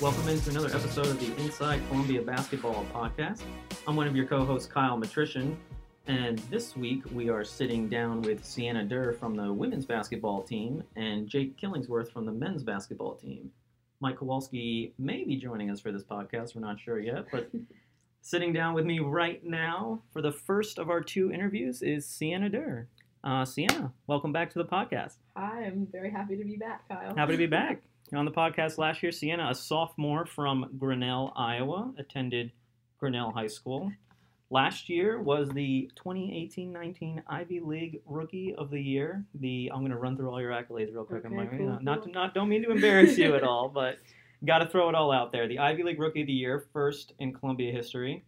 Welcome into another episode of the Inside Columbia Basketball Podcast. I'm one of your co hosts, Kyle Matrician, and this week we are sitting down with Sienna Durr from the women's basketball team and Jake Killingsworth from the men's basketball team. Mike Kowalski may be joining us for this podcast, we're not sure yet, but sitting down with me right now for the first of our two interviews is Sienna Durr. Uh, Sienna, welcome back to the podcast. Hi, I'm very happy to be back, Kyle. Happy to be back. On the podcast last year, Sienna, a sophomore from Grinnell, Iowa, attended Grinnell High School. Last year was the 2018-19 Ivy League Rookie of the Year. The I'm going to run through all your accolades real quick. Okay, I'm cool, not, not not don't mean to embarrass you at all, but got to throw it all out there. The Ivy League Rookie of the Year, first in Columbia history.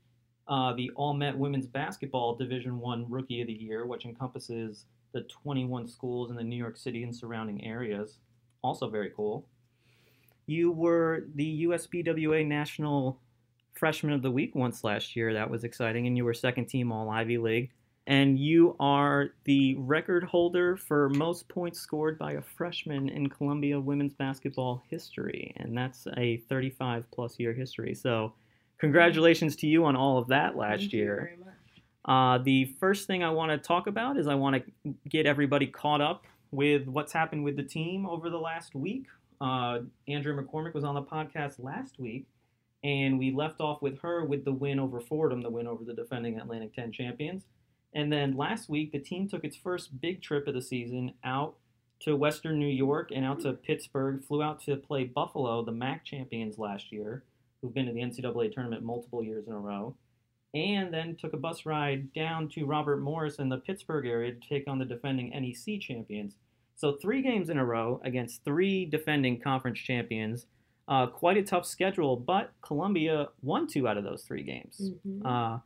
Uh, the All Met Women's Basketball Division One Rookie of the Year, which encompasses the 21 schools in the New York City and surrounding areas. Also very cool. You were the USBWA National Freshman of the Week once last year. That was exciting, and you were second team All Ivy League. And you are the record holder for most points scored by a freshman in Columbia women's basketball history, and that's a 35 plus year history. So, congratulations to you on all of that last Thank you year. very much. Uh, the first thing I want to talk about is I want to get everybody caught up with what's happened with the team over the last week. Uh, Andrea McCormick was on the podcast last week, and we left off with her with the win over Fordham, the win over the defending Atlantic 10 champions. And then last week, the team took its first big trip of the season out to Western New York and out to Pittsburgh, flew out to play Buffalo, the MAC champions last year, who've been to the NCAA tournament multiple years in a row and then took a bus ride down to Robert Morris in the Pittsburgh area to take on the defending NEC champions. So three games in a row against three defending conference champions. Uh, quite a tough schedule, but Columbia won two out of those three games. Mhm. Uh,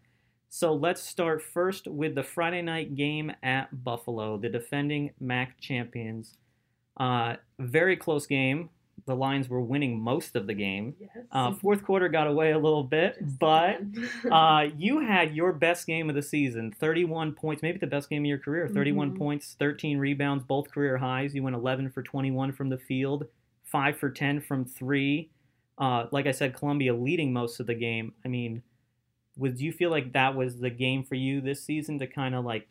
so let's start first with the Friday night game at Buffalo, the defending MAC champions. Uh, very close game. The Lions were winning most of the game. yes. Uh, fourth quarter got away a little bit, but uh, you had your best game of the season 31 points, maybe the best game of your career. 31 Mhm. points, 13 rebounds, both career highs. You went 11 for 21 from the field, 5 for 10 from three. Uh, like I said, Columbia leading most of the game. I mean, would you feel like that was the game for you this season to kind of like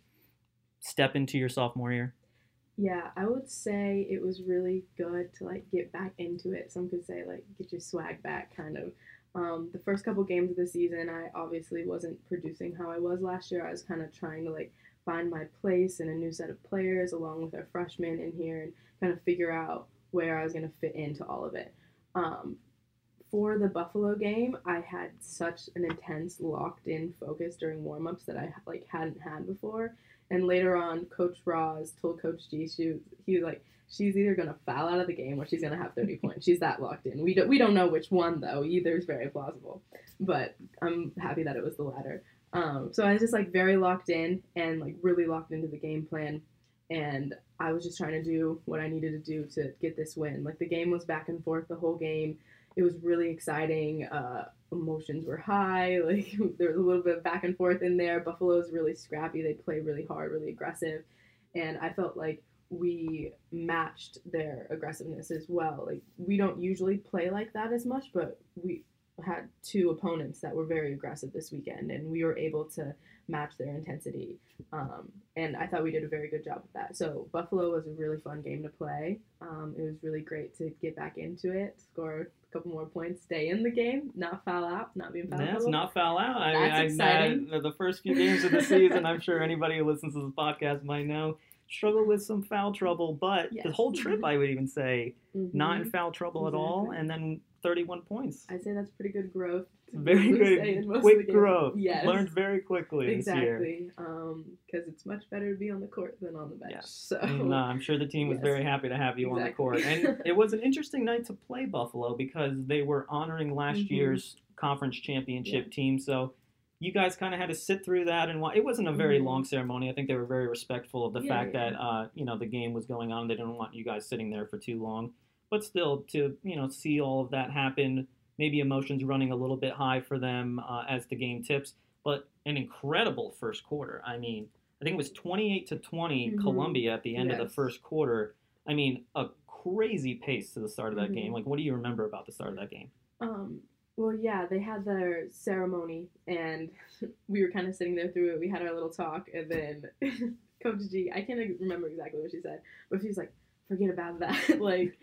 step into your sophomore year? Yeah, I would say it was really good to like get back into it. Some could say like get your swag back, kind of. Um, the first couple games of the season, I obviously wasn't producing how I was last year. I was kind of trying to like find my place in a new set of players, along with our freshmen in here, and kind of figure out where I was going to fit into all of it. Um, for the Buffalo game, I had such an intense, locked-in focus during warm-ups that I like hadn't had before. And later on, Coach Ross told Coach G, she, he was like, she's either gonna foul out of the game or she's gonna have 30 points. She's that locked in. We don't we don't know which one though. Either is very plausible, but I'm happy that it was the latter. Um, so I was just like very locked in and like really locked into the game plan, and I was just trying to do what I needed to do to get this win. Like the game was back and forth the whole game. It was really exciting. Uh, emotions were high. Like there was a little bit of back and forth in there. Buffalo's really scrappy. They play really hard, really aggressive, and I felt like we matched their aggressiveness as well. Like we don't usually play like that as much, but we had two opponents that were very aggressive this weekend, and we were able to match their intensity. Um, and I thought we did a very good job with that. So Buffalo was a really fun game to play. Um, it was really great to get back into it, score a couple more points, stay in the game, not foul out, not be in foul That's not foul out. I That's I, exciting. I, the first few games of the season, I'm sure anybody who listens to this podcast might know, struggled with some foul trouble. But the whole trip, I would even say, not in Mhm. foul trouble at all. And then 31 points. I'd say that's pretty good growth. Very able to stay in good, quick growth. Yes. Learned very quickly this year. Exactly, because it's much better to be on the court than on the bench. Yes. So No, I'm sure the team was Yes. very happy to have you on the court. And it was an interesting night to play Buffalo because they were honoring last Mhm. year's conference championship team. So you guys kind of had to sit through that and it wasn't a very Mhm. long ceremony. I think they were very respectful of the Yeah, fact yeah. that uh, you know the game was going on. They didn't want you guys sitting there for too long. But still, to you know see all of that happen, maybe emotions running a little bit high for them uh, as the game tips. But an incredible first quarter. I mean, I think it was 28 to 20 Mhm. Columbia at the end of the first quarter. I mean, a crazy pace to the start of that Mhm. game. Like, what do you remember about the start of that game? Um, well, yeah, they had their ceremony, and we were kind of sitting there through it. We had our little talk, and then Coach G, I can't remember exactly what she said, but she was like, "Forget about that. like,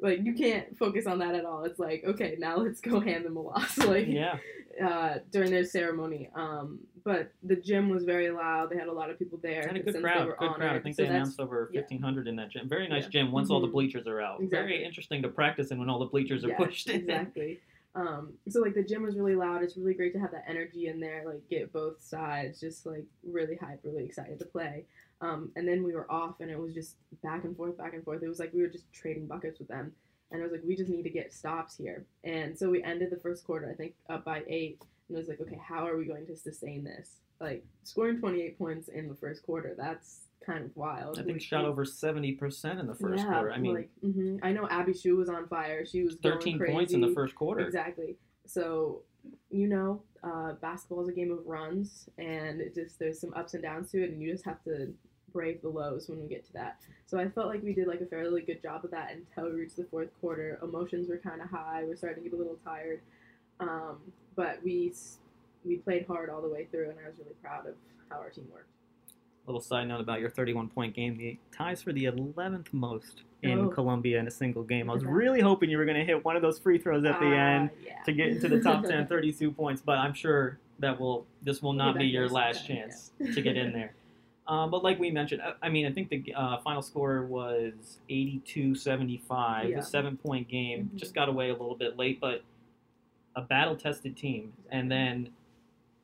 like you can't focus on that at all. It's like, okay, now let's go hand them a loss. like, Yeah. uh, during their ceremony. Um, but the gym was very loud. They had a lot of people there. Had a good crowd. Good crowd. I think So they announced over yeah. 1,500 in that gym. Very nice Yeah. gym once all the Mhm. bleachers are out. Exactly. Very interesting to practice in when all the bleachers are Yes, pushed in. Exactly. Um, so like the gym was really loud. It's really great to have that energy in there. Like get both sides just like really hype, really excited to play. Um, and then we were off, and it was just back and forth, back and forth. It was like we were just trading buckets with them, and I was like we just need to get stops here. And so we ended the first quarter, I think, up by eight, and it was like, okay, how are we going to sustain this? Like scoring 28 points in the first quarter, that's kind of wild. I think Like, shot over 70% in the first yeah, quarter. I mean, like, mhm. I know Abbey Hsu was on fire. She was going 13 points in the first quarter. Exactly. So, you know, uh, basketball is a game of runs, and it just there's some ups and downs to it, and you just have to brave the lows when we get to that. So I felt like we did like a fairly good job of that until we reached the fourth quarter. Emotions were kind of high. We're starting to get a little tired, um, but we we played hard all the way through, and I was really proud of how our team worked. Little side note about your 31 point game. The ties for the 11th most in Oh. Columbia in a single game. I was Look at that. really hoping you were going to hit one of those free throws at the Ah, end yeah. to get into the top 10, 32 points, but I'm sure that will this will not be your last sometime, chance to get in there. Um, but like we mentioned, I, I mean, I think the uh, final score was 82-75, Yeah. a seven-point game. Mhm. Just got away a little bit late, but a battle-tested team. And then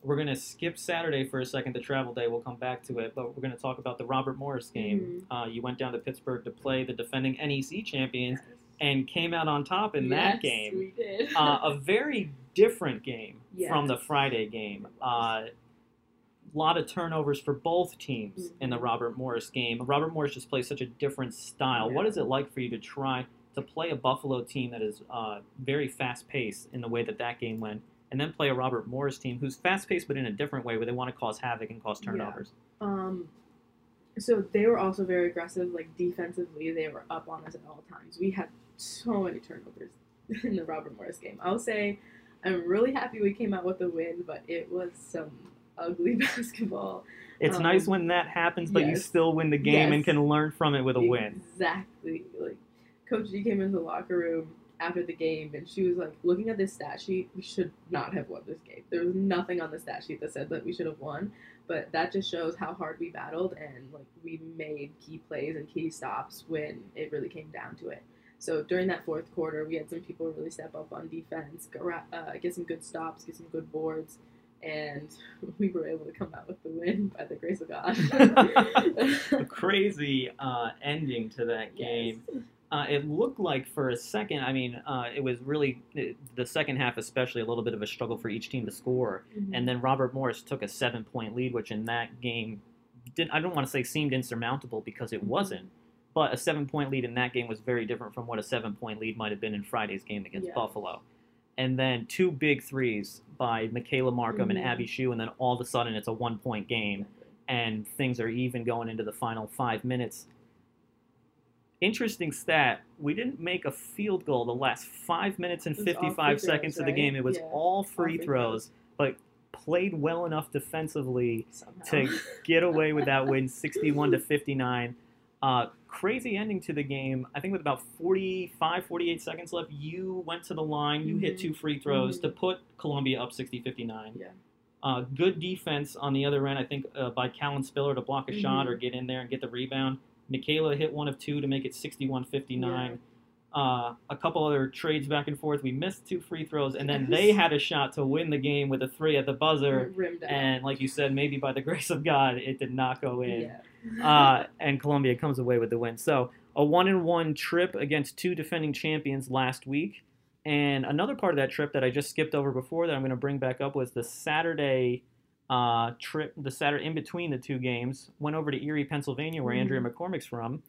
we're going to skip Saturday for a second, the travel day. We'll come back to it, but we're going to talk about the Robert Morris game. Mm-hmm. Uh, you went down to Pittsburgh to play the defending NEC champions and came out on top in Yes, that game we did. uh, a very different game from the Friday game. A lot of turnovers for both teams in the. Robert Morris game. Robert Morris just plays such a different style. What Yeah. is it like for you to try to play a Buffalo team that is uh, very fast paced in the way that that game went, and then play a Robert Morris team who's fast paced but in a different way, where they want to cause havoc and cause Yeah. turnovers? Um, so they were also very aggressive. Like defensively, they were up on us at all times. We had so many turnovers in the Robert Morris game. I'll say, I'm really happy we came out with a win, but it was some ugly basketball. It's Um, nice when that happens, but you still win the game and can learn from it with a win. Exactly. Like Coach G came into the locker room after the game, and she was like, looking at this stat sheet, we should not have won this game. There was nothing on the stat sheet that said that we should have won, but that just shows how hard we battled and like we made key plays and key stops when it really came down to it. So during that fourth quarter, we had some people really step up on defense, uh, get some good stops, get some good boards, and we were able to come out with the win by the grace of God. a crazy uh, ending to that game. Yes. Uh, it looked like for a second, I mean, uh, it was really the second half, especially a little bit of a struggle for each team to score. Mhm. And then Robert Morris took a seven point lead, which in that game, did I don't want to say seemed insurmountable because it wasn't. But a seven point lead in that game was very different from what a seven point lead might have been in Friday's game against Yeah. Buffalo. And then two big threes by Michaela Markham and Mhm. Abbey Hsu, and then all of a sudden it's a one point game and things are even going into the final five minutes. Interesting stat: we didn't make a field goal the last five minutes and It was all free fifty-five throws, seconds of the right? game. It was Yeah. all free free throws, but played well enough defensively Somehow. to get away with that win, sixty-one to fifty-nine. Uh, crazy ending to the game. I think with about 45, 48 seconds left, you went to the line. You hit Mhm. two free throws Mhm. to put Columbia up 60-59. Yeah. Uh, good defense on the other end, I think, uh, by Callan Spiller to block a shot Mhm. or get in there and get the rebound. Michaela hit one of two to make it 61-59. Uh, a couple other trades back and forth. We missed two free throws, and then they had a shot to win the game with a three at the buzzer. And like you said, maybe by the grace of God, it did not go in. yeah. Uh, and Columbia comes away with the win. So a one and one trip against two defending champions last week. And another part of that trip that I just skipped over before that I'm going to bring back up was the Saturday uh, trip, the Saturday in between the two games. Went over to Erie, Pennsylvania, where Mhm. Andrea McCormick's from,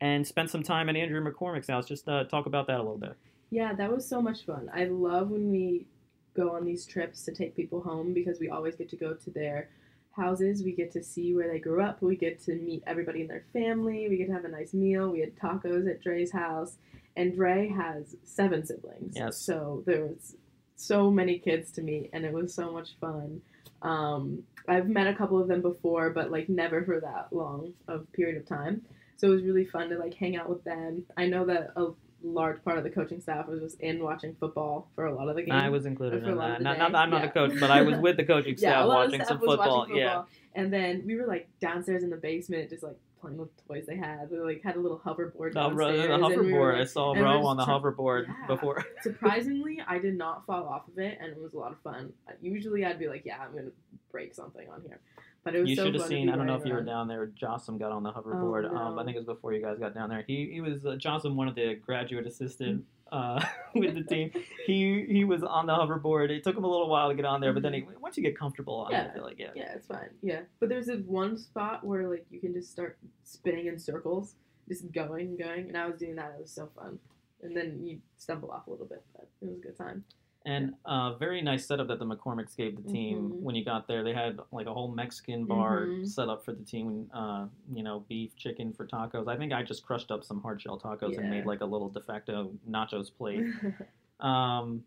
and spent some time at Andrea McCormick's house. Just uh, talk about that a little bit. yeah, that was so much fun. I love when we go on these trips to take people home because we always get to go to their houses. We get to see where they grew up. We get to meet everybody in their family. We get to have a nice meal. We had tacos at Dre's house. and Dre has seven siblings. Yes. So there was so many kids to meet, and it was so much fun. Um, I've met a couple of them before, but like never for that long of period of time. So it was really fun to like hang out with them. I know that a large part of the coaching staff was just in watching football for a lot of the games. I was included in that. Not, not, I'm not a coach, but I was with the coaching yeah, staff lot watching of some staff was football. Yeah. And then we were like downstairs in the basement, just like playing with toys they had. We like had a little hoverboard oh, The, downstairs. the and we were, hoverboard. I saw Ro on the try- hoverboard Yeah. before. Surprisingly, I did not fall off of it, and it was a lot of fun. Usually, I'd be like, "Yeah, I'm gonna break something on here," but it was You so should have seen. I don't know if you were down there. Jossam got on the hoverboard. Um, I Oh, think it was before you guys got down there. He he was uh, Jossam, one of the graduate assistant uh, with the team. He he was on the hoverboard. It took him a little while to get on there, but then he, once you get comfortable on it, I Yeah. feel like yeah. Yeah, it's fine. Yeah, but there's this one spot where like you can just start spinning in circles, just going and going, and I was doing that. It was so fun. And then you stumble off a little bit, but it was a good time. And uh, very nice setup that the McCormicks gave the team Mhm. when you got there. They had like a whole Mexican bar Mhm. set up for the team. Uh, you know, beef, chicken for tacos. I think I just crushed up some hard shell tacos and made like a little de facto nachos plate. Um,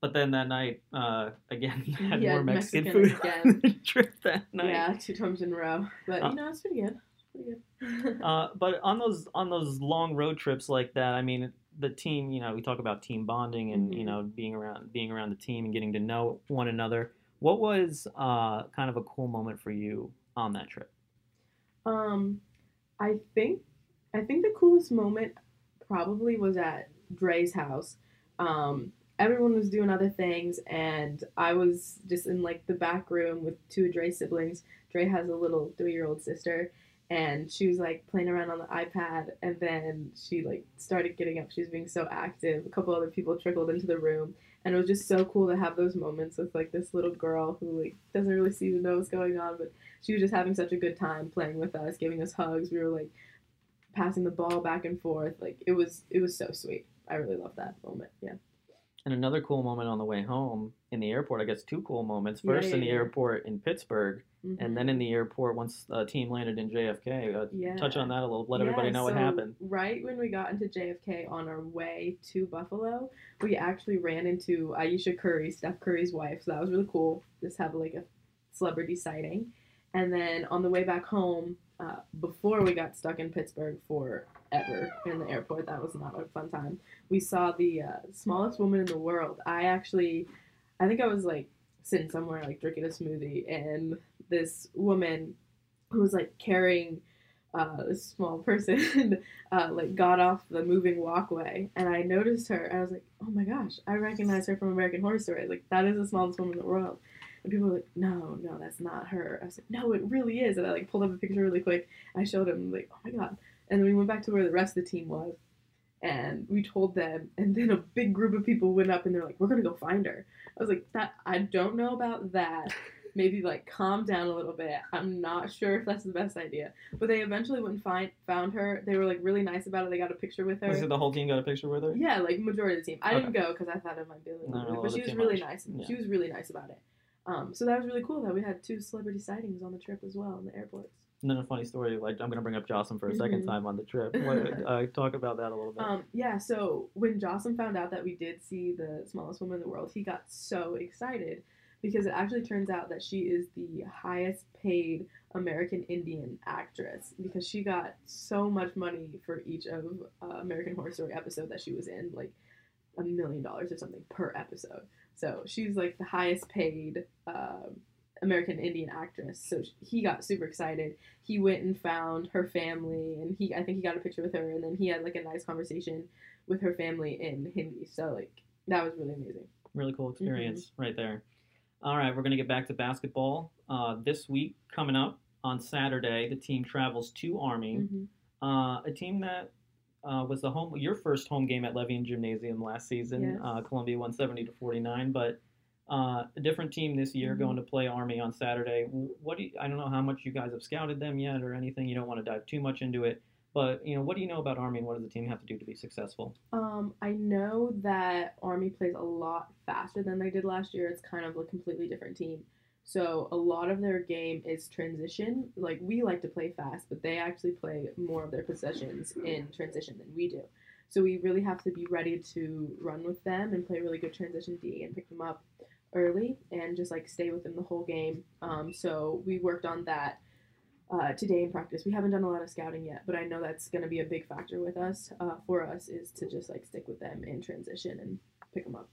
but then that night, uh, again, had Yeah, more Mexican, Mexican food again. on trip that night. yeah, two times in a row, but Uh, you know it's pretty good. Pretty good. Uh, but on those on those long road trips like that, I mean, the team. You know, we talk about team bonding and you Mhm. know being around being around the team and getting to know one another. What was uh, kind of a cool moment for you on that trip? Um, I think I think the coolest moment probably was at Dre's house. Um, everyone was doing other things, and I was just in like the back room with two of Dre's siblings. Dre has a little three-year-old sister, and she was like playing around on the iPad, and then she like started getting up. She was being so active. A couple other people trickled into the room, and it was just so cool to have those moments with like this little girl who like doesn't really seem to know what's going on, but she was just having such a good time playing with us, giving us hugs. We were like passing the ball back and forth. Like it was it was so sweet. I really loved that moment. Yeah. And another cool moment on the way home in the airport. I guess two cool moments. First yeah, in the yeah. airport in Pittsburgh, Mhm. and then in the airport once the team landed in JFK. Uh, yeah. Touch on that a little. Let everybody Yeah, know what happened. Right when we got into JFK on our way to Buffalo, we actually ran into Ayesha Curry, Steph Curry's wife. So that was really cool. Just have like a celebrity sighting. And then on the way back home, uh, before we got stuck in Pittsburgh forever in the airport, that was not a fun time. We saw the uh, smallest woman in the world. I actually, I think I was like sitting somewhere like drinking a smoothie, and this woman who was like carrying uh, this small person uh, like got off the moving walkway and I noticed her I was like, oh my gosh, I recognize her from American Horror Story. Like that is the smallest woman in the world. And people were like, no, no, that's not her. I was like, no, it really is. And I like pulled up a picture really quick. I showed him like, oh my god. And then we went back to where the rest of the team was, and we told them. And then a big group of people went up and they're like, we're gonna go find her. I was like, that I don't know about that. Maybe like calm down a little bit. I'm not sure if that's the best idea. But they eventually went and find found her. They were like really nice about it. They got a picture with her. So the whole team got a picture with her. Yeah, like majority of the team. I didn't go because I thought it might be a little No, weird, but she was really much. nice. Yeah. She was really nice about it. Um, so that was really cool that we had two celebrity sightings on the trip as well in the airports. And then a funny story. Like I'm gonna bring up Jocelyn for a second Mhm. time on the trip. What, uh, talk about that a little bit. Um, yeah, so when Jocelyn found out that we did see the smallest woman in the world, he got so excited because it actually turns out that she is the highest paid American Indian actress because she got so much money for each of uh, American Horror Story episode that she was in, like a million dollars or something per episode. So she's like the highest paid um American Indian actress. So he got super excited. He went and found her family, and he I think he got a picture with her, and then he had like a nice conversation with her family in Hindi. So like that was really amazing. Really cool experience Mm-hmm. right there. All right, we're going to get back to basketball. Uh, this week, coming up on Saturday, the team travels to Army, Mhm. uh, a team that uh, was the home your first home game at Levien Gymnasium last season. Yes. Uh, Columbia won 70 to 49, but uh, a different team this year Mhm. going to play Army on Saturday. What do you, I don't know how much you guys have scouted them yet or anything. You don't want to dive too much into it, but you know what do you know about Army and what does the team have to do to be successful? Um, I know that Army plays a lot faster than they did last year. It's kind of a completely different team. So a lot of their game is transition. Like we like to play fast, but they actually play more of their possessions in transition than we do. So we really have to be ready to run with them and play really good transition D and pick them up early and just like stay with them the whole game. Um, so we worked on that uh, today in practice. We haven't done a lot of scouting yet, but I know that's going to be a big factor with us. Uh, for us is to just like stick with them in transition and pick them up.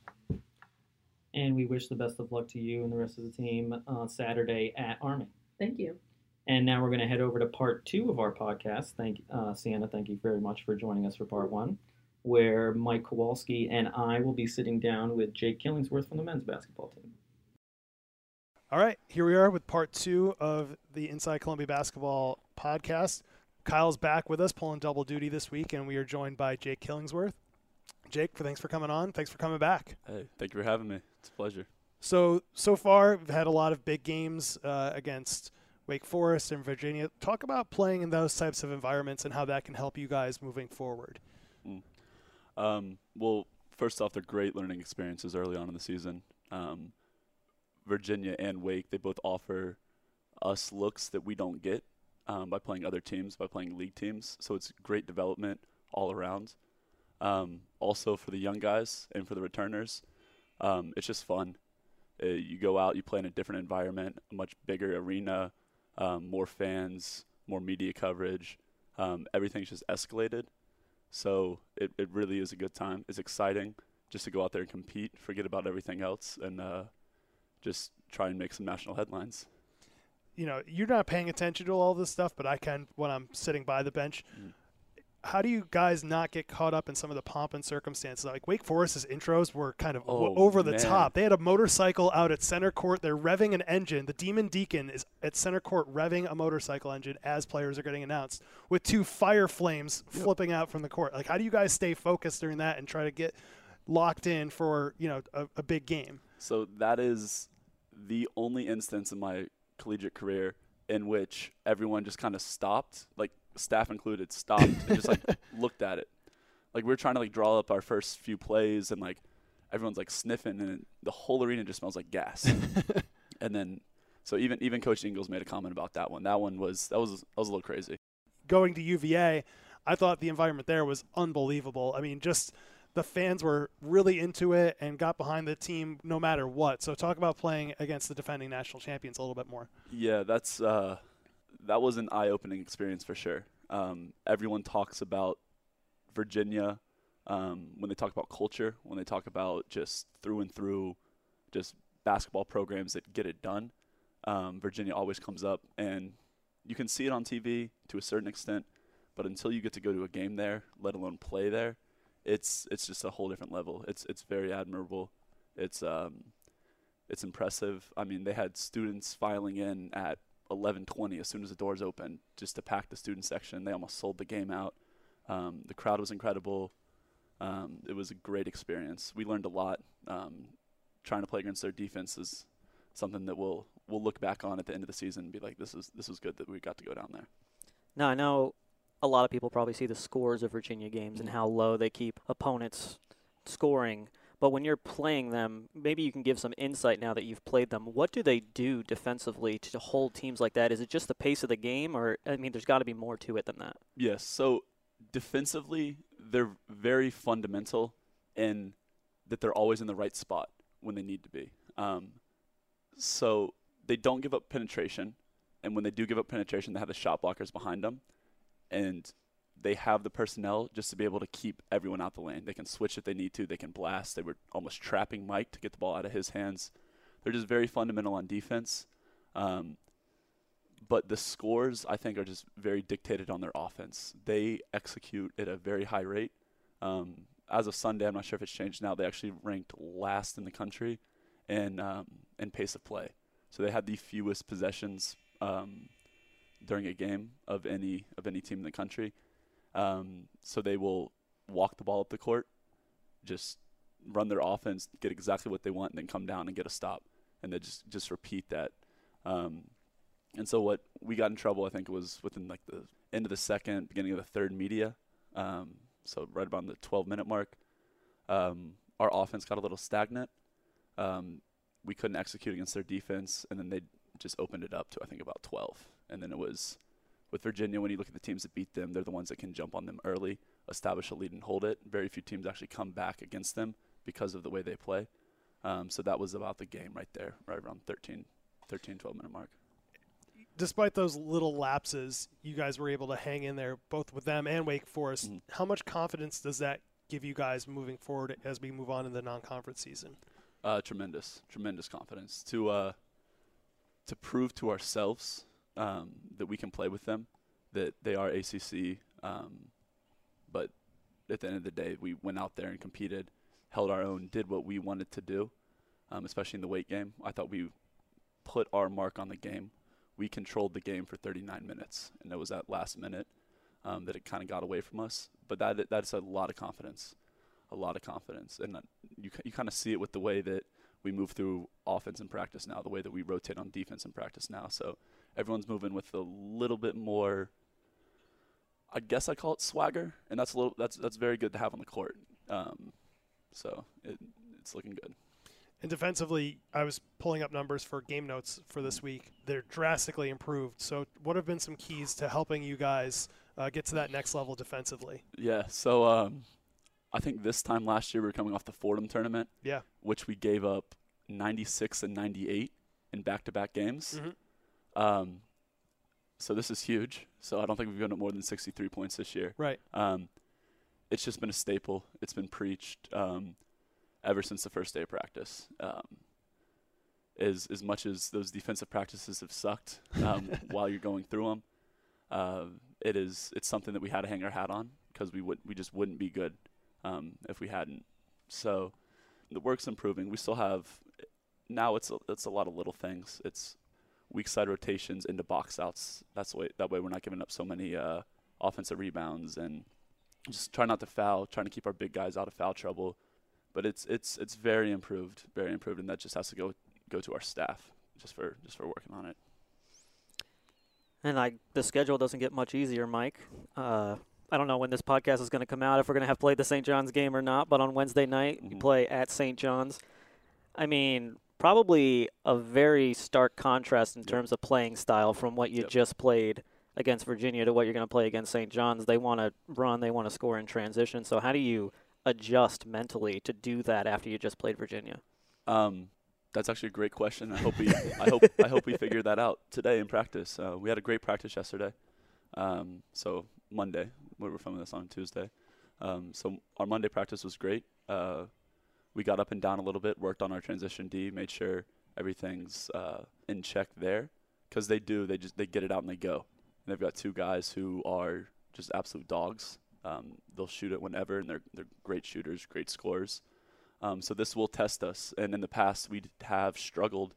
And we wish the best of luck to you and the rest of the team on Saturday at Army. Thank you. And now we're going to head over to part two of our podcast. Thank uh, Sienna, thank you very much for joining us for part one, where Mike Kowalski and I will be sitting down with Jake Killingsworth from the men's basketball team. All right, here we are with part two of the Inside Columbia Basketball podcast. Kyle's back with us, pulling double duty this week, and we are joined by Jake Killingsworth. Jake, thanks for coming on. Thanks for coming back. Hey, thank you for having me. It's a pleasure. So so far, we've had a lot of big games uh, against Wake Forest and Virginia. Talk about playing in those types of environments and how that can help you guys moving forward. Mm. Um, well, first off, they're great learning experiences early on in the season. Um, Virginia and Wake, they both offer us looks that we don't get um, by playing other teams, by playing league teams. So it's great development all around. Um, also for the young guys and for the returners, um, it's just fun. Uh, you go out, you play in a different environment, a much bigger arena, um, more fans, more media coverage. Um, everything's just escalated. So it, it really is a good time. It's exciting just to go out there and compete, forget about everything else, and uh, just try and make some national headlines. You know, you're not paying attention to all this stuff, but I can when I'm sitting by the bench. Mm. How do you guys not get caught up in some of the pomp and circumstances? Like Wake Forest's intros were kind of oh, over the man. top. They had a motorcycle out at center court. They're revving an engine. The Demon Deacon is at center court revving a motorcycle engine as players are getting announced with two fire flames yep. flipping out from the court. Like, how do you guys stay focused during that and try to get locked in for you know a, a big game? So that is the only instance in my collegiate career in which everyone just kind of stopped, like staff included, stopped and just like looked at it. Like we are trying to like draw up our first few plays and like everyone's like sniffing and the whole arena just smells like gas. and then so even even Coach Engles made a comment about that one. That one was that was that was a little crazy. Going to UVA, I thought the environment there was unbelievable. I mean, just the fans were really into it and got behind the team no matter what. So talk about playing against the defending national champions a little bit more. Yeah, that's uh, that was an eye-opening experience for sure. Um, everyone talks about Virginia um, when they talk about culture, when they talk about just through and through, just basketball programs that get it done. Um, Virginia always comes up, and you can see it on TV to a certain extent, but until you get to go to a game there, let alone play there, it's it's just a whole different level. It's it's very admirable. It's um, it's impressive. I mean, they had students filing in at 11:20 as soon as the doors opened just to pack the student section. They almost sold the game out. Um, the crowd was incredible. Um, it was a great experience. We learned a lot. Um, trying to play against their defense is something that we'll we'll look back on at the end of the season and be like, this is this was good that we got to go down there. Now I know a lot of people probably see the scores of Virginia games and how low they keep opponents scoring. But when you're playing them, maybe you can give some insight now that you've played them. What do they do defensively to hold teams like that? Is it just the pace of the game, or I mean, there's got to be more to it than that? Yes. So defensively, they're very fundamental in that they're always in the right spot when they need to be. Um, so they don't give up penetration, and when they do give up penetration, they have the shot blockers behind them and they have the personnel just to be able to keep everyone out the lane. They can switch if they need to. They can blast. They were almost trapping Mike to get the ball out of his hands. They're just very fundamental on defense. Um, but the scores, I think, are just very dictated on their offense. They execute at a very high rate. Um, as of Sunday, I'm not sure if it's changed now. They actually ranked last in the country in um, in pace of play. So they had the fewest possessions um, during a game of any of any team in the country. Um, so they will walk the ball up the court, just run their offense, get exactly what they want, and then come down and get a stop, and then just just repeat that. Um, and so what we got in trouble, I think, was within like the end of the second, beginning of the third media. Um, so right around the 12 minute mark, um, our offense got a little stagnant. Um, we couldn't execute against their defense, and then they just opened it up to I think about 12 and then it was with Virginia when you look at the teams that beat them, they're the ones that can jump on them early. establish a lead and hold it. Very few teams actually come back against them because of the way they play. Um, so that was about the game right there, right around 13, 13, 12 minute mark. Despite those little lapses, you guys were able to hang in there both with them and Wake Forest. Mhm. How much confidence does that give you guys moving forward as we move on in the non-conference season? Uh, tremendous, tremendous confidence to uh, to prove to ourselves um, that we can play with them, that they are ACC. Um, but at the end of the day, we went out there and competed, held our own, did what we wanted to do, um, especially in the Wake game. I thought we put our mark on the game. We controlled the game for 39 minutes, and it was that last minute um, that it kind of got away from us. But that that's a lot of confidence, a lot of confidence, and uh, you you kind of see it with the way that we move through offense in practice now, the way that we rotate on defense in practice now. So everyone's moving with a little bit more. I guess I call it swagger, and that's a little that's that's very good to have on the court. Um, so it, it's looking good. And defensively, I was pulling up numbers for game notes for this week. They're drastically improved. So, what have been some keys to helping you guys uh, get to that next level defensively? Yeah. So um, I think this time last year we were coming off the Fordham tournament. Yeah. Which we gave up 96 and 98 in back-to-back games. Mhm. Um, so this is huge. So I don't think we've up more than 63 points this year. Right. Um, it's just been a staple. It's been preached um, ever since the first day of practice. Um, as as much as those defensive practices have sucked um, while you're going through them, uh, it is it's something that we had to hang our hat on because we would we just wouldn't be good um, if we hadn't. So the work's improving. We still have now it's a, it's a lot of little things. It's weak side rotations into box outs. That's way that way we're not giving up so many uh, offensive rebounds and just try not to foul, trying to keep our big guys out of foul trouble. But it's it's it's very improved, very improved, and that just has to go go to our staff just for just for working on it. And like the schedule doesn't get much easier, Mike. Uh, I don't know when this podcast is going to come out, if we're going to have played the St. John's game or not, but on Wednesday night, you Mhm. play at St. John's. I mean, probably a very stark contrast in Yep. terms of playing style from what you Yep. just played against Virginia to what you're going to play against St. John's. They want to run, they want to score in transition. So, how do you adjust mentally to do that after you just played Virginia? Um, that's actually a great question. I hope we I hope I hope we figure that out today in practice. Uh, we had a great practice yesterday. Um, so Monday, we were filming this on Tuesday. Um, so our Monday practice was great. Uh, we got up and down a little bit, worked on our transition D, made sure everything's uh, in check there. Because they do, they just they get it out and they go. And they've got two guys who are just absolute dogs. Um, they'll shoot it whenever, and they're they're great shooters, great scorers. Um, so this will test us. And in the past, we have struggled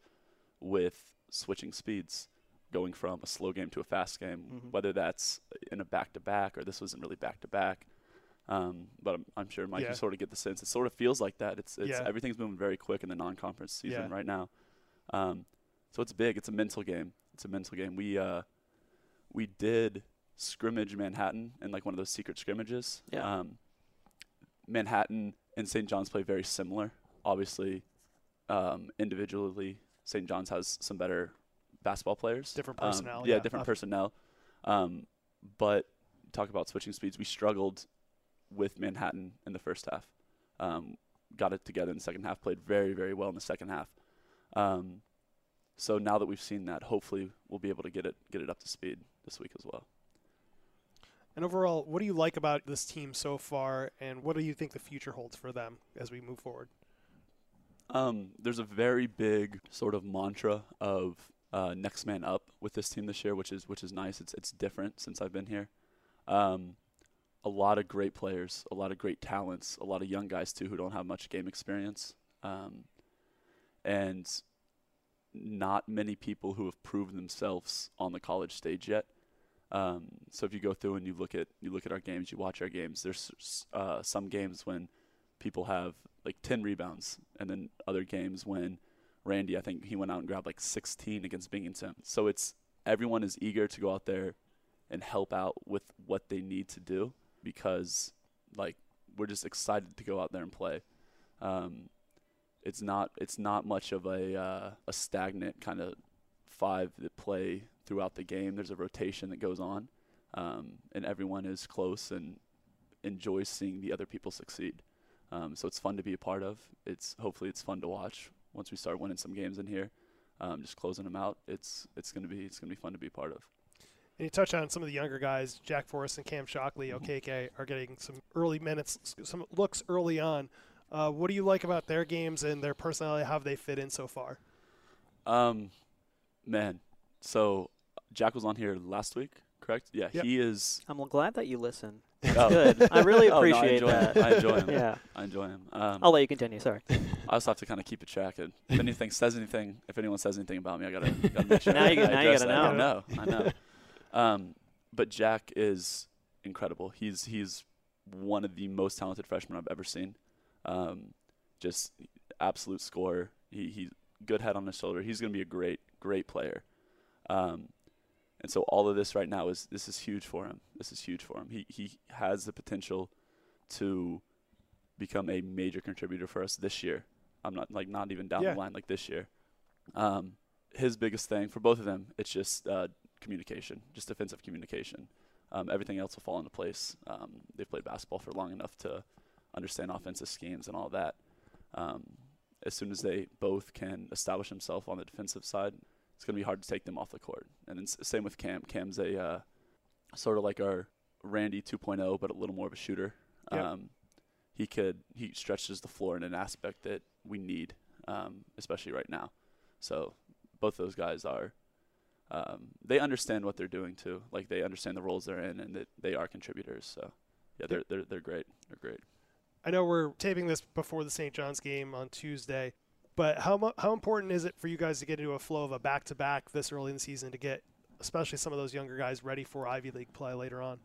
with switching speeds, going from a slow game to a fast game, Mhm. whether that's in a back to back or this wasn't really back to back. Um, but I'm, I'm sure Mike, Yeah. you sort of get the sense. It sort of feels like that. It's, it's Yeah. everything's moving very quick in the non-conference season Yeah. right now. Um, so it's big. It's a mental game. It's a mental game. We uh, we did scrimmage Manhattan in like one of those secret scrimmages. Yeah. Um, Manhattan and St. John's play very similar. Obviously, um, individually, St. John's has some better basketball players. Different Um, personnel, yeah, yeah. different Up- personnel. Um, but talk about switching speeds. We struggled with Manhattan in the first half. Um, got it together in the second half. Played very, very well in the second half. Um, so now that we've seen that, hopefully we'll be able to get it get it up to speed this week as well. And overall, what do you like about this team so far, and what do you think the future holds for them as we move forward? Um, there's a very big sort of mantra of uh, next man up with this team this year, which is which is nice. It's it's different since I've been here. Um, a lot of great players, a lot of great talents, a lot of young guys too who don't have much game experience, um, and not many people who have proven themselves on the college stage yet. Um, so if you go through and you look at you look at our games, you watch our games. There's uh, some games when people have like 10 rebounds, and then other games when Randy, I think he went out and grabbed like 16 against Binghamton. So it's everyone is eager to go out there and help out with what they need to do because like we're just excited to go out there and play. Um, it's not it's not much of a uh, a stagnant kind of five that play throughout the game. There's a rotation that goes on, um, and everyone is close and enjoys seeing the other people succeed. Um, so it's fun to be a part of. It's hopefully it's fun to watch once we start winning some games in here, um, just closing them out. It's it's gonna be it's gonna be fun to be a part of. And you touch on some of the younger guys, Jack Forrest and Cam Shockley, Mhm. OKK, are getting some early minutes, some looks early on. Uh, what do you like about their games and their personality? How have they fit in so far? Um, man, so Jack was on here last week, correct? Yeah, Yep. he is. I'm glad that you listen. oh, Good. I really Oh, no, I appreciate enjoy that. him. I enjoy him. Yeah. I enjoy him. Um, I'll let you continue. Sorry. I also have to kind of keep a track. And if anything says anything, if anyone says anything about me, I gotta, gotta make sure. Now you- I now you gotta that. I know. know. I know. Um, but Jack is incredible. He's he's one of the most talented freshmen I've ever seen. Um, just absolute scorer. He he's good head on his shoulder. He's gonna be a great great player. Um, and so all of this right now is this is huge for him. This is huge for him. He he has the potential to become a major contributor for us this year. I'm not like not even down Yeah. the line like this year. Um, his biggest thing for both of them, it's just uh, communication, just defensive communication. Um, everything else will fall into place. Um, they've played basketball for long enough to understand offensive schemes and all that. Um, as soon as they both can establish themselves on the defensive side, it's going to be hard to take them off the court. And then s- same with Cam. Cam's a uh, sort of like our Randy 2.0, but a little more of a shooter. Yep. Um, he could he stretches the floor in an aspect that we need, um, especially right now. So both those guys are um, they understand what they're doing too. Like they understand the roles they're in and that they are contributors. So yeah, they're they're they're great. They're great. I know we're taping this before the St. John's game on Tuesday, but how mu- how important is it for you guys to get into a flow of a back to back this early in the season to get, especially some of those younger guys, ready for Ivy League play later on?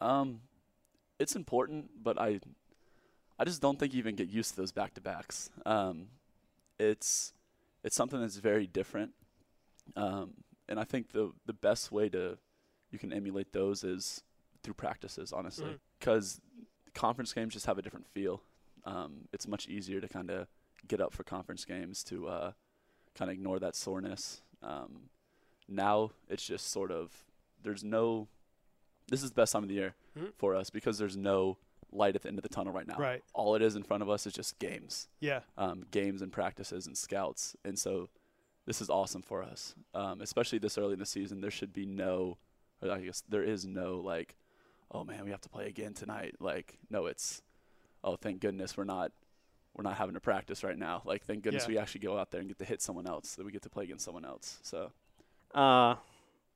Um, it's important, but I, I just don't think you even get used to those back to backs. Um, it's, it's something that's very different. Um, and I think the the best way to, you can emulate those is through practices, honestly, because conference games just have a different feel. Um, it's much easier to kind of get up for conference games to uh, kind of ignore that soreness. Um, now it's just sort of there's no. This is the best time of the year Mhm. for us because there's no light at the end of the tunnel right now. Right. All it is in front of us is just games, Yeah. um, games and practices and scouts, and so this is awesome for us, um, especially this early in the season. There should be no, or I guess there is no like, oh man, we have to play again tonight. Like, no, it's, oh thank goodness we're not, we're not having to practice right now. Like, thank goodness Yeah. we actually go out there and get to hit someone else. That we get to play against someone else. So Uh,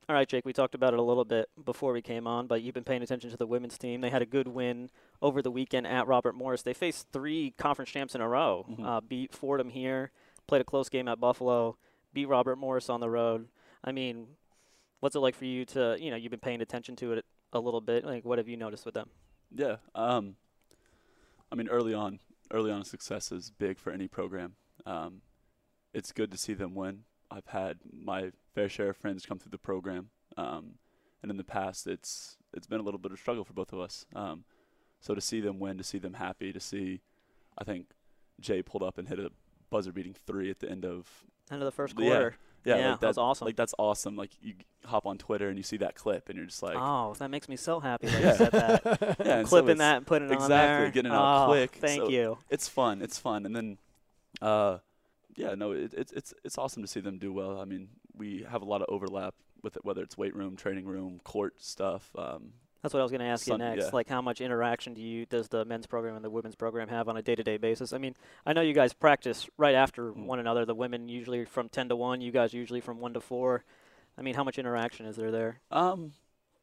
all right, Jake. We talked about it a little bit before we came on, but you've been paying attention to the women's team. They had a good win over the weekend at Robert Morris. They faced three conference champs in a row. Mhm. Uh, beat Fordham here, played a close game at Buffalo, beat Robert Morris on the road. I mean, what's it like for you to, you know, you've been paying attention to it a little bit. Like, what have you noticed with them? Yeah. Um, I mean, early on, early on success is big for any program. Um, it's good to see them win. I've had my fair share of friends come through the program, um, and in the past, it's it's been a little bit of struggle for both of us. Um, so to see them win, to see them happy, to see, I think Jay pulled up and hit a buzzer-beating three at the end of End of the first quarter. yeah, Yeah, like that was awesome. Like that's awesome. Like you hop on Twitter and you see that clip and you're just like, oh, that makes me so happy that Yeah. you said that. yeah, and so Clipping that and putting it on exactly, there. getting it out oh, quick, Thank so- you. it's fun. It's fun, and then, uh, yeah, no, it, it's it's it's awesome to see them do well. I mean, we have a lot of overlap with it, whether it's weight room, training room, court stuff. Um, That's what I was going to ask Sun- you next. yeah. Like, how much interaction do you does the men's program and the women's program have on a day-to-day basis? I mean, I know you guys practice right after Mm. one another. The women usually from ten to one. You guys usually from one to four. I mean, how much interaction is there there? um,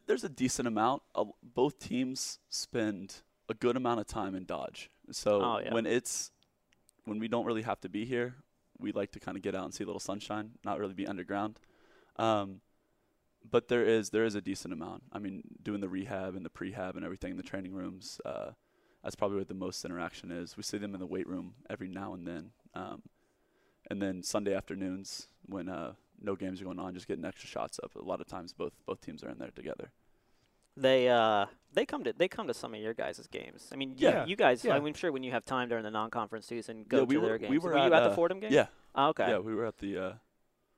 there's a decent amount. Uh, both teams spend a good amount of time in Dodge. So Oh, yeah. when it's when we don't really have to be here, we like to kind of get out and see a little sunshine, not really be underground. Um, but there is there is a decent amount. I mean, doing the rehab and the prehab and everything in the training rooms, uh, that's probably where the most interaction is. We see them in the weight room every now and then, um, and then Sunday afternoons when uh, no games are going on, just getting extra shots up. A lot of times, both both teams are in there together. They uh they come to they come to some of your guys' games. I mean, you- Yeah, you, guys. yeah. I'm sure when you have time during the non-conference season, go Yeah, to we their games. we were you at, at the uh, Fordham game? Yeah, Oh, okay. yeah, we were at the. Uh, I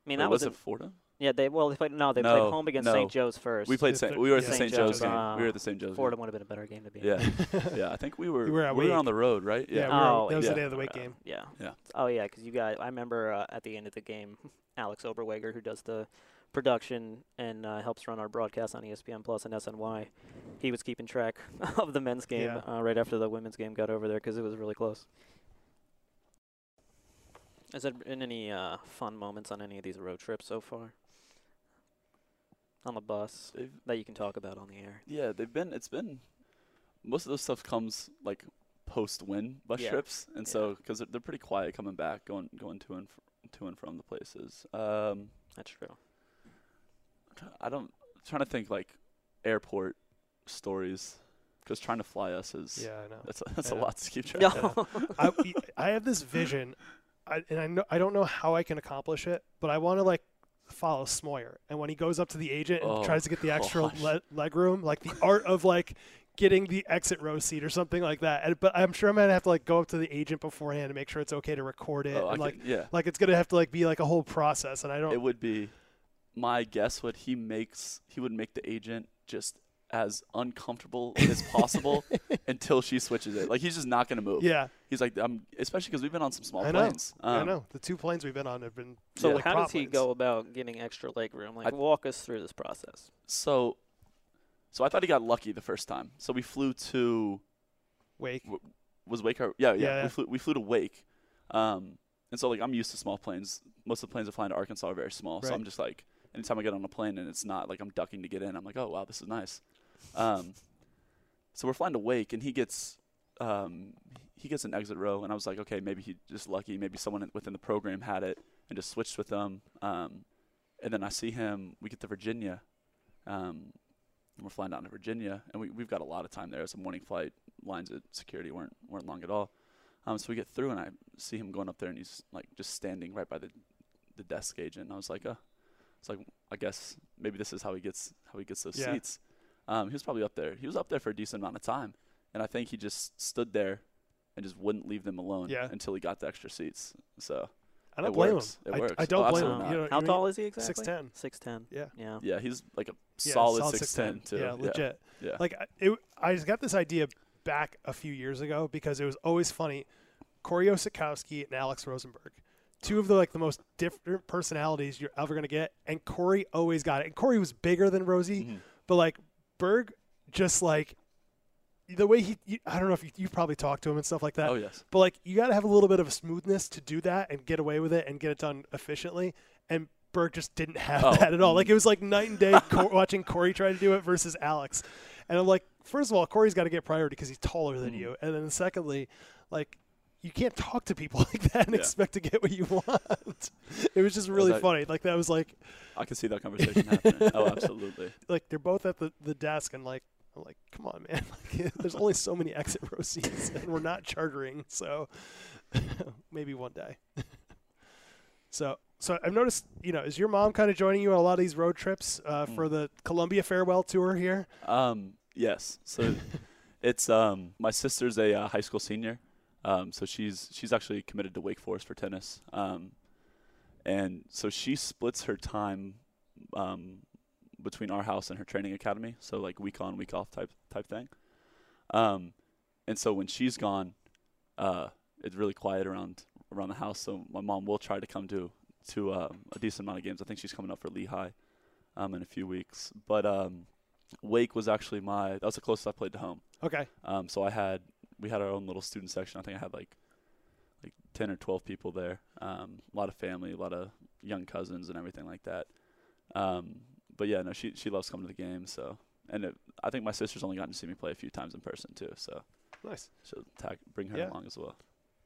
mean, that was was it Fordham? Yeah, they well they played no they No, played home against no. St. Joe's first. We played. It's St. the- we were at the yeah. St. St. Joe's Joe's, game. uh, we were at the St. Joe's. Florida game. would have been a better game to be. in. Yeah, yeah. I think we were. You were we were on the road, right? Yeah, Yeah. we were- Oh, that was yeah. the day of the Wake Uh, game. Yeah. Yeah. Oh yeah, because you guys. I remember uh, at the end of the game, Alex Oberweger, who does the production and uh, helps run our broadcast on ESPN Plus and SNY, he was keeping track of the men's game Yeah. uh, right after the women's game got over there because it was really close. Has there been any uh, fun moments on any of these road trips so far? On the bus They've, that you can talk about on the air. yeah, they've been. It's been. Most of those stuff comes like post win bus Yeah. trips, and Yeah. so because they're, they're pretty quiet coming back, going going to and fr- to and from the places. Um, That's true. I'm don't. I'm trying to think like airport stories, because trying to fly us is Yeah, I know. that's a, that's I a know. lot to keep track. No. of. I, I have this vision, I, and I know I don't know how I can accomplish it, but I want to like follow Smoyer, and when he goes up to the agent and Oh, tries to get the oh, extra le- leg room, like the art of like getting the exit row seat or something like that. And, but I'm sure I'm gonna have to like go up to the agent beforehand and make sure it's okay to record it, Oh, and like could- yeah. like it's gonna have to like be like a whole process, and I don't. it would be my guess what he makes he would make the agent just as uncomfortable as possible until she switches it like he's just not going to move yeah, he's like i'm especially because we've been on some small I know. planes I um, know the two planes we've been on have been So Yeah. like how prop does he planes. go about getting extra leg room? Like, I- walk us through this process. so so i thought he got lucky the first time so we flew to Wake. was wake our, yeah, yeah Yeah, yeah. we flew we flew to wake um and so like i'm used to small planes most of the planes that fly into arkansas are very small so i'm just like anytime i get on a plane and it's not like i'm ducking to get in i'm like oh wow this is nice um so we're flying to wake and he gets um he gets an exit row and i was like okay maybe he just lucky maybe someone within the program had it and just switched with them um and then i see him we get to virginia um and we're flying down to virginia and we, we've got a lot of time there it's a morning flight lines at security weren't weren't long at all um, so we get through, and I see him going up there, and he's like just standing right by the the desk agent. And I was like, uh, it's like I guess maybe this is how he gets how he gets those Yeah. seats. Um, he was probably up there. He was up there for a decent amount of time, and I think he just stood there and just wouldn't leave them alone Yeah. until he got the extra seats. So I don't it blame works. him. It I, works. I don't Oh, blame him. You know, How you tall is he exactly? Six ten. Six ten. Yeah. Yeah. yeah, he's like a Yeah, solid six ten too. Yeah, legit. Yeah. Like I- it, I just got this idea back a few years ago because it was always funny. Corey Osetkowski and Alex Rosenberg, two of the like the most different personalities you're ever gonna get, and Corey always got it. And Corey was bigger than Rosie, Mhm. but like Berg, just like the way he, you, I don't know if you, you probably talked to him and stuff like that. Oh yes. But like you got to have a little bit of a smoothness to do that and get away with it and get it done efficiently. And Berg just didn't have Oh. that at all. Like it was like night and day Cor- watching Corey try to do it versus Alex. And I'm like, first of all, Corey's got to get priority because he's taller than Mhm. you. And then secondly, like you can't talk to people like that and Yeah. expect to get what you want. it was just really that- funny. Like that was like I can see that conversation happening. Oh, absolutely. like they're both at the, the desk and like I'm like, come on, man. Like, there's only so many exit row seats, and we're not chartering, so maybe one day. so, so I've noticed, you know, is your mom kind of joining you on a lot of these road trips uh, Mm. for the Columbia farewell tour here? Um, yes. So it's um my sister's a uh, high school senior. Um, so she's she's actually committed to Wake Forest for tennis. Um, and so she splits her time um between our house and her training academy. So like week on, week off type type thing. Um, and so when she's gone, uh, it's really quiet around around the house. So my mom will try to come to to um, a decent amount of games. I think she's coming up for Lehigh um, in a few weeks. But um, Wake was actually my that was the closest I played to home. Okay, Um, so I had we had our own little student section. I think I had like like ten or twelve people there. Um, a lot of family, a lot of young cousins and everything like that. Um, but yeah, no, she she loves coming to the games. So and it, I think my sister's only gotten to see me play a few times in person too. So nice. she'll tag, bring her Yeah. along as well.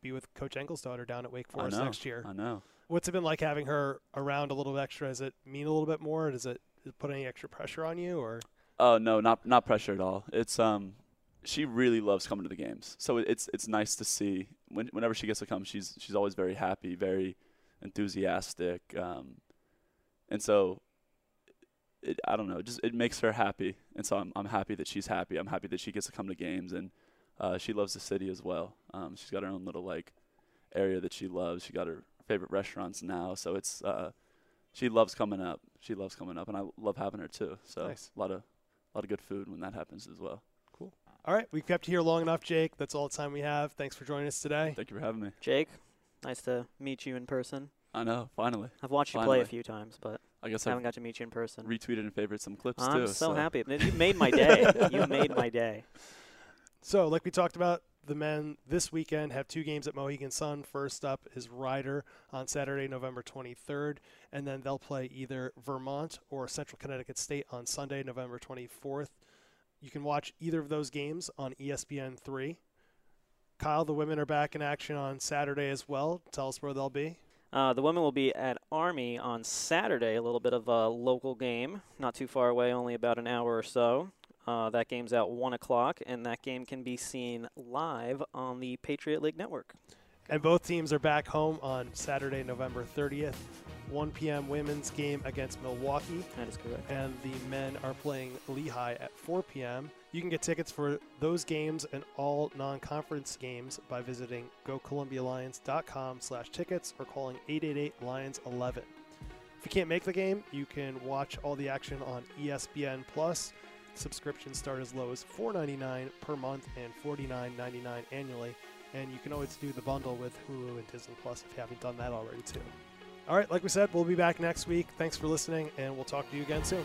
Be with Coach Engles' daughter down at Wake Forest know. next year. I know. What's it been like having her around a little bit extra? Does it mean a little bit more? Does it, does it put any extra pressure on you, or Oh no, not not pressure at all. It's um, she really loves coming to the games. So it's it's nice to see when whenever she gets to come, she's she's always very happy, very enthusiastic, um, and so it, I don't know, it just it makes her happy, and so I'm I'm happy that she's happy. I'm happy that she gets to come to games, and uh, she loves the city as well. Um, she's got her own little like area that she loves. She got her favorite restaurants now, so it's uh, she loves coming up. she loves coming up, and I love having her too. So Nice. a lot of a lot of good food when that happens as well. All right, we've kept you here long enough, Jake. That's all the time we have. Thanks for joining us today. Thank you for having me. Jake, nice to meet you in person. I know. Finally, I've watched you play a few times, but I guess I I've haven't got to meet you in person. retweeted and favored some clips too. I'm too. so happy. You made my day. you made my day. So, like we talked about, the men this weekend have two games at Mohegan Sun. First up is Rider on Saturday, November 23rd, and then they'll play either Vermont or Central Connecticut State on Sunday, November 24th. You can watch either of those games on E ESPN 3. Kyle, the women are back in action on Saturday as well. Tell us where they'll be. Uh, the women will be at Army on Saturday, a little bit of a local game, not too far away, only about an hour or so. Uh, that game's at 1 o'clock, and that game can be seen live on the Patriot League Network. And both teams are back home on Saturday, November 30th. 1 p.m. women's game against Milwaukee. That is correct. and the men are playing Lehigh at 4 p.m. You can get tickets for those games and all non-conference games by visiting gocolumbialions.com slash tickets or calling 888-LIONS-11. If you can't make the game, you can watch all the action on ESPN Plus. Subscriptions start as low as $4.99 per month and $49.99 annually. And you can always do the bundle with Hulu and Disney Plus if you haven't done that already too. All right, like we said, we'll be back next week. Thanks for listening, and we'll talk to you again soon.